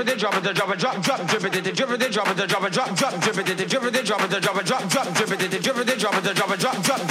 it, they drop it, they drop it, drop, drop, drip it, they drip it, they drop it, they drop it, drop, drop, drip it, they drip it, they drop it, they drop it, drop, drop, drip it, they drip it, they drop it, they drop it, drop, drop.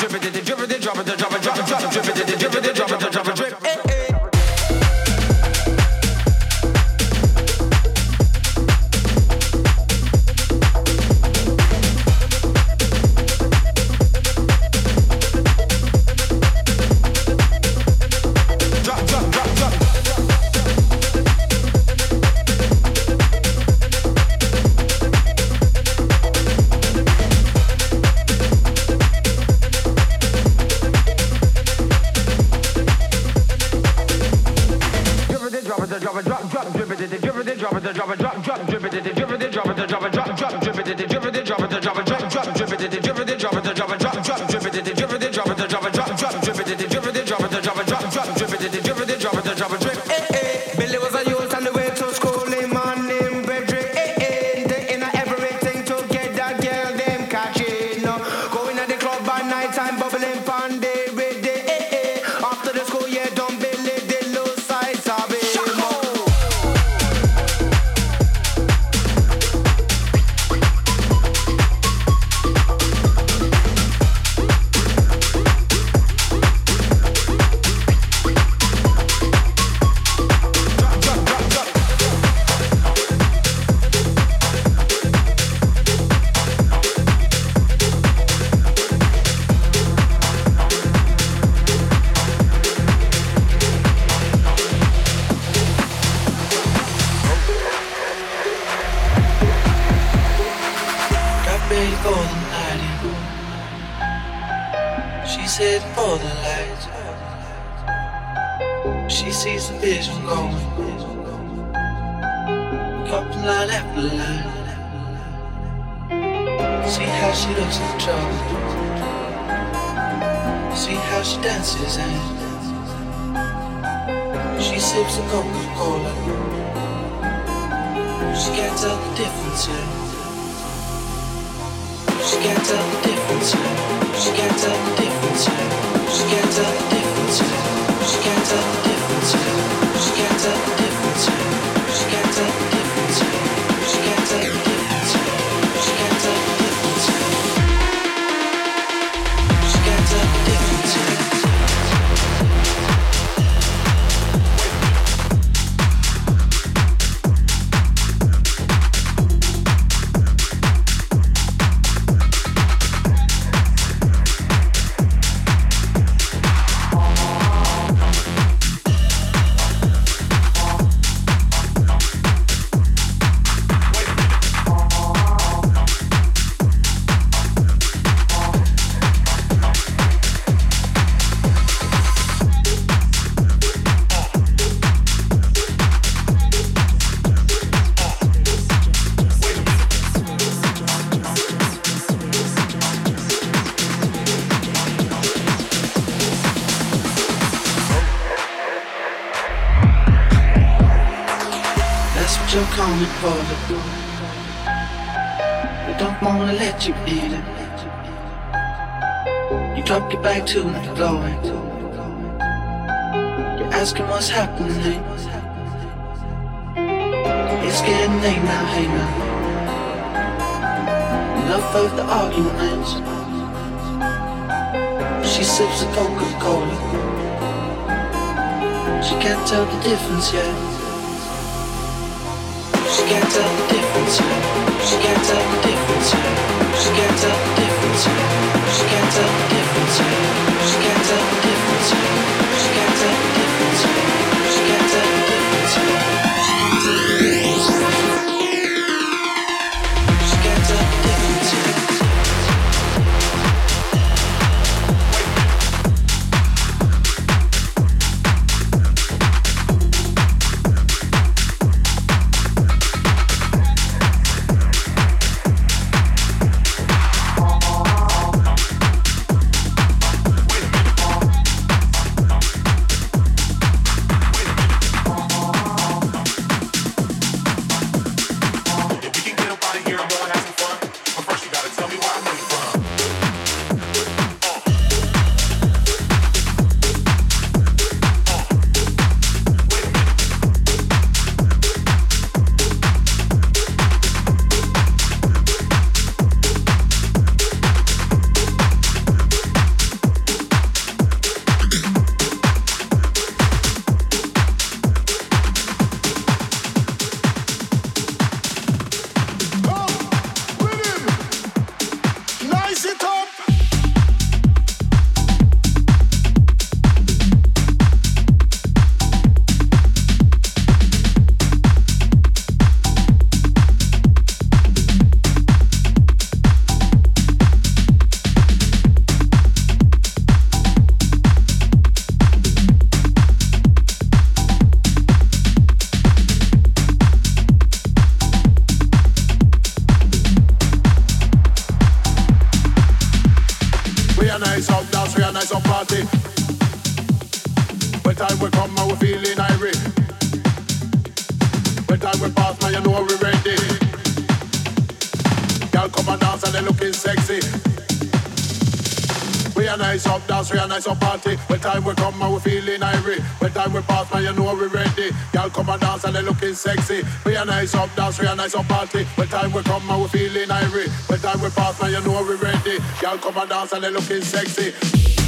Enough the arguments. She sips a Coca-Cola. She can't tell the difference yet. She can't tell the difference yet. She can't tell the difference yet. She can't tell the difference yet. She can't tell the difference yet. She can't tell the difference yet. She can't tell the difference yet. She can't tell the difference yet. She When time will come, and we feeling irate. When time will pass, man, you know we ready. Girl, come and dance, and they looking sexy. We are nice up dance, we are nice up party. When time will come, and we feeling irate. When time will pass, man, you know we ready. Girl, come and dance, and they looking sexy. We are nice up dance, we are nice up party. When time will come, and we feeling irate. When time will pass, man, you know we ready. Girl, come and dance, and they looking sexy.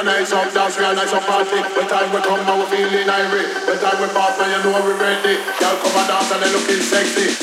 organize some dance, organize some party. When time will come, now we're feeling irate. Eh? When time we pop, now you know we're ready. Y'all come and dance and they're looking sexy.